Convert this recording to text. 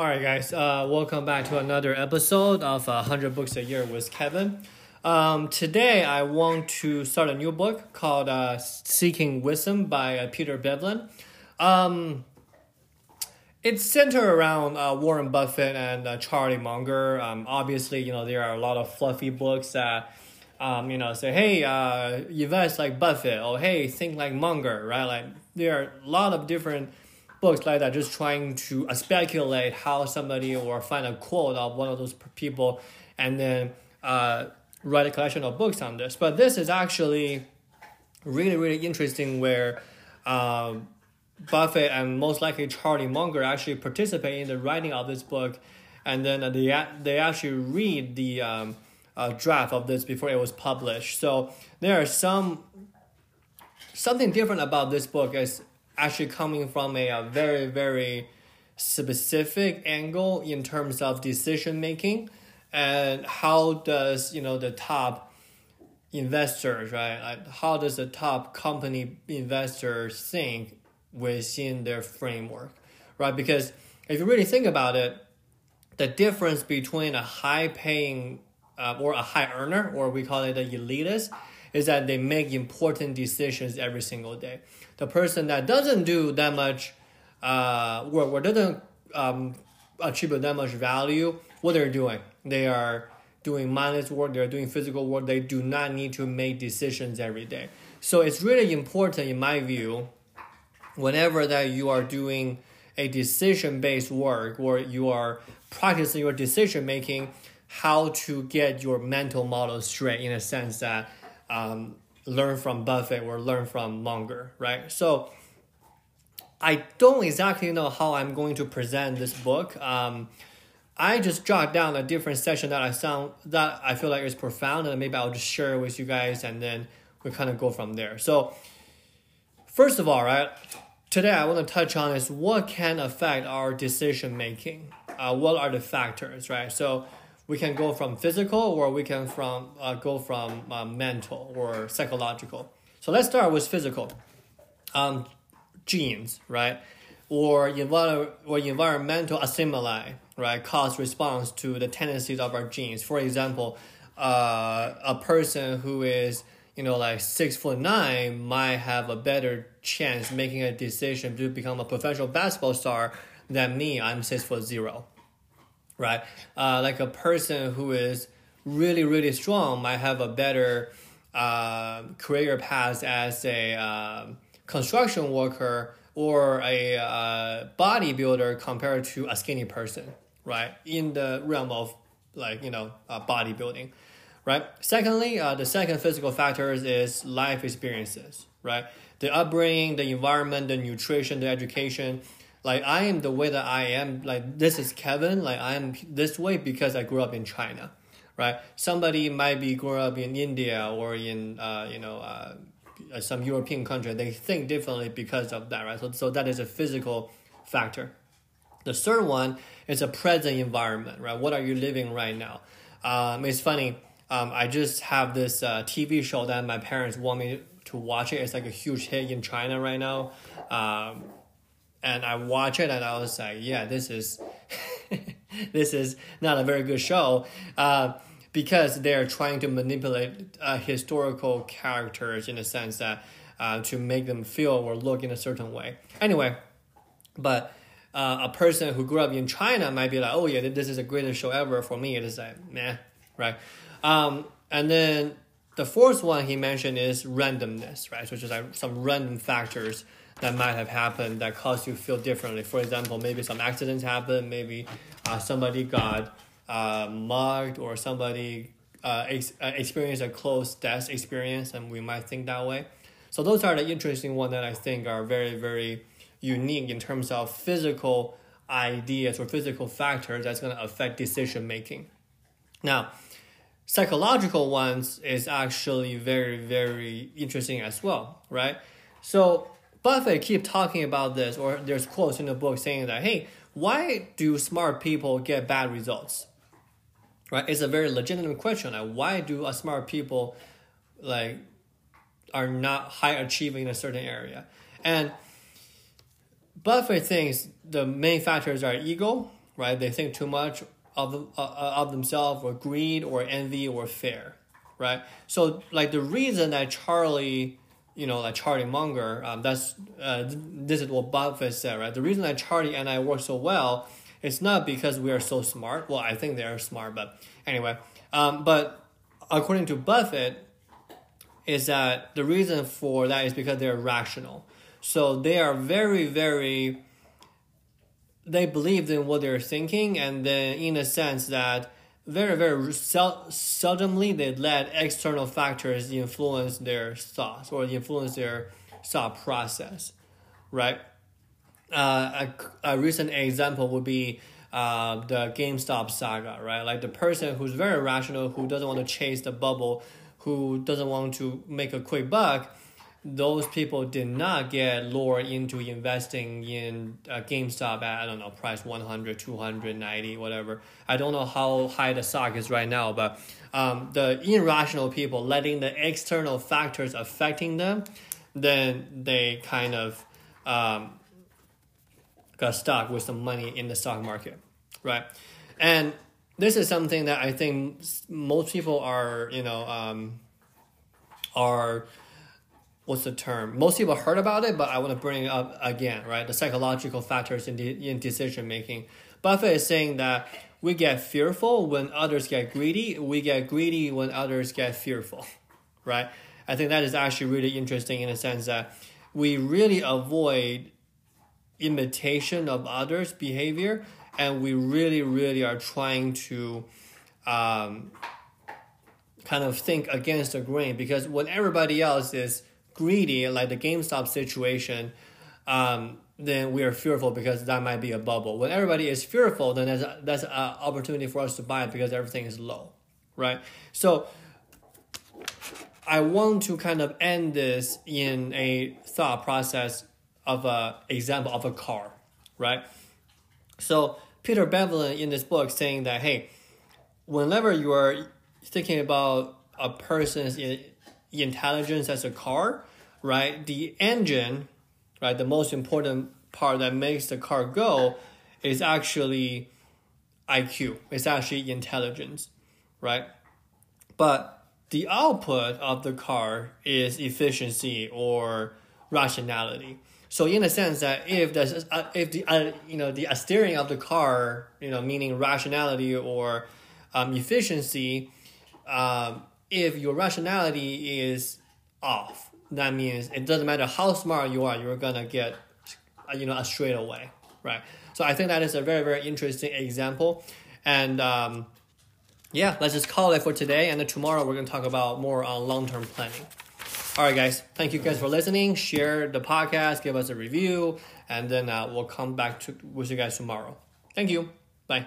All right, guys. Uh, welcome back to another episode of uh, 100 Books a Year with Kevin. Um, today, I want to start a new book called uh, Seeking Wisdom by uh, Peter Bevelin. Um, it's centered around uh, Warren Buffett and uh, Charlie Munger. Um, obviously, you know, there are a lot of fluffy books that, um, you know, say, hey, uh, invest like Buffett, or hey, think like Munger, right? Like, there are a lot of different books like that, just trying to uh, speculate how somebody or find a quote of one of those people and then uh, write a collection of books on this. But this is actually really, really interesting where um, Buffett and most likely Charlie Munger actually participate in the writing of this book. And then they, they actually read the um, uh, draft of this before it was published. So there are some something different about this book is actually coming from a, a very very specific angle in terms of decision making and how does you know the top investors right like how does the top company investors think within their framework right? Because if you really think about it the difference between a high paying uh, or a high earner or we call it a elitist is that they make important decisions every single day the person that doesn't do that much uh, work or doesn't um, attribute that much value, what they're doing, they are doing mindless work, they're doing physical work, they do not need to make decisions every day. So it's really important, in my view, whenever that you are doing a decision based work or you are practicing your decision making, how to get your mental model straight in a sense that um, learn from Buffett or learn from Munger, right? So I don't exactly know how I'm going to present this book. Um, I just jot down a different section that I sound that I feel like is profound, and maybe I'll just share it with you guys, and then we kind of go from there. So, first of all, right, today I want to touch on is what can affect our decision making. Uh, what are the factors, right? So, we can go from physical or we can from uh, go from uh, mental or psychological. So let's start with physical. Um, genes, right? Or, envir- or environmental stimuli, right? Cause response to the tendencies of our genes. For example, uh, a person who is you know like six foot nine might have a better chance making a decision to become a professional basketball star than me. I'm six foot zero right? Uh, like a person who is really, really strong might have a better uh, career path as a uh, construction worker or a uh, bodybuilder compared to a skinny person, right? In the realm of like, you know, uh, bodybuilding, right? Secondly, uh, the second physical factors is life experiences, right? The upbringing, the environment, the nutrition, the education, like I am the way that I am. Like this is Kevin. Like I am this way because I grew up in China, right? Somebody might be grew up in India or in uh, you know uh, some European country. They think differently because of that, right? So so that is a physical factor. The third one is a present environment, right? What are you living right now? Um, it's funny. Um, I just have this uh, TV show that my parents want me to watch it. It's like a huge hit in China right now. Um, and I watch it and I was like, yeah, this is this is not a very good show uh, because they're trying to manipulate uh, historical characters in a sense that uh, to make them feel or look in a certain way. Anyway, but uh, a person who grew up in China might be like, oh yeah, this is the greatest show ever. For me, it is like, meh, right? Um, and then the fourth one he mentioned is randomness, right? So just like some random factors that might have happened that caused you to feel differently. For example, maybe some accidents happened, maybe uh, somebody got uh, mugged or somebody uh, ex- uh, experienced a close death experience, and we might think that way. So those are the interesting ones that I think are very, very unique in terms of physical ideas or physical factors that's going to affect decision making. Now, psychological ones is actually very, very interesting as well, right? So Buffett keep talking about this, or there's quotes in the book saying that, hey, why do smart people get bad results? Right? It's a very legitimate question. Like, why do a smart people like are not high achieving in a certain area? And Buffett thinks the main factors are ego, right? They think too much of uh, of themselves, or greed, or envy, or fear, right? So like the reason that Charlie, you know, like Charlie Munger, um, that's uh, this is what Buffett said, right? The reason that Charlie and I work so well it's not because we are so smart. Well, I think they are smart, but anyway. Um, but according to Buffett, is that the reason for that is because they're rational. So they are very, very. They believe in what they're thinking, and then in a sense that very, very sel- seldomly they let external factors influence their thoughts or influence their thought process, right? uh, a, a recent example would be uh, the GameStop saga, right? Like the person who's very rational, who doesn't want to chase the bubble, who doesn't want to make a quick buck, those people did not get lured into investing in uh, GameStop at, I don't know, price 100, 290, whatever. I don't know how high the stock is right now, but um, the irrational people letting the external factors affecting them, then they kind of um, got stuck with some money in the stock market, right? And this is something that I think most people are, you know, um, are what's the term? Most people heard about it, but I want to bring it up again, right? The psychological factors in the, in decision making. Buffett is saying that we get fearful when others get greedy. We get greedy when others get fearful, right? I think that is actually really interesting in the sense that we really avoid imitation of others' behavior, and we really, really are trying to um, kind of think against the grain because when everybody else is greedy, like the GameStop situation, um, then we are fearful because that might be a bubble. When everybody is fearful, then that's that's an opportunity for us to buy because everything is low, right? So I want to kind of end this in a thought process of a example of a car, right? So Peter Bevelin in this book saying that hey, whenever you are thinking about a person's intelligence as a car, right? The engine, right? The most important part that makes the car go is actually IQ. It's actually intelligence, right? But the output of the car is efficiency or rationality. So in a sense that if the uh, if the uh, you know the steering of the car you know meaning rationality or um, efficiency, um, if your rationality is off, that means it doesn't matter how smart you are, you're gonna get uh, you know a straight away, right? So I think that is a very very interesting example, and um, yeah, let's just call it for today. And then tomorrow we're gonna talk about more on long term planning. All right, guys. Thank you guys for listening. Share the podcast, give us a review, and then uh, we'll come back to with you guys tomorrow. Thank you. Bye.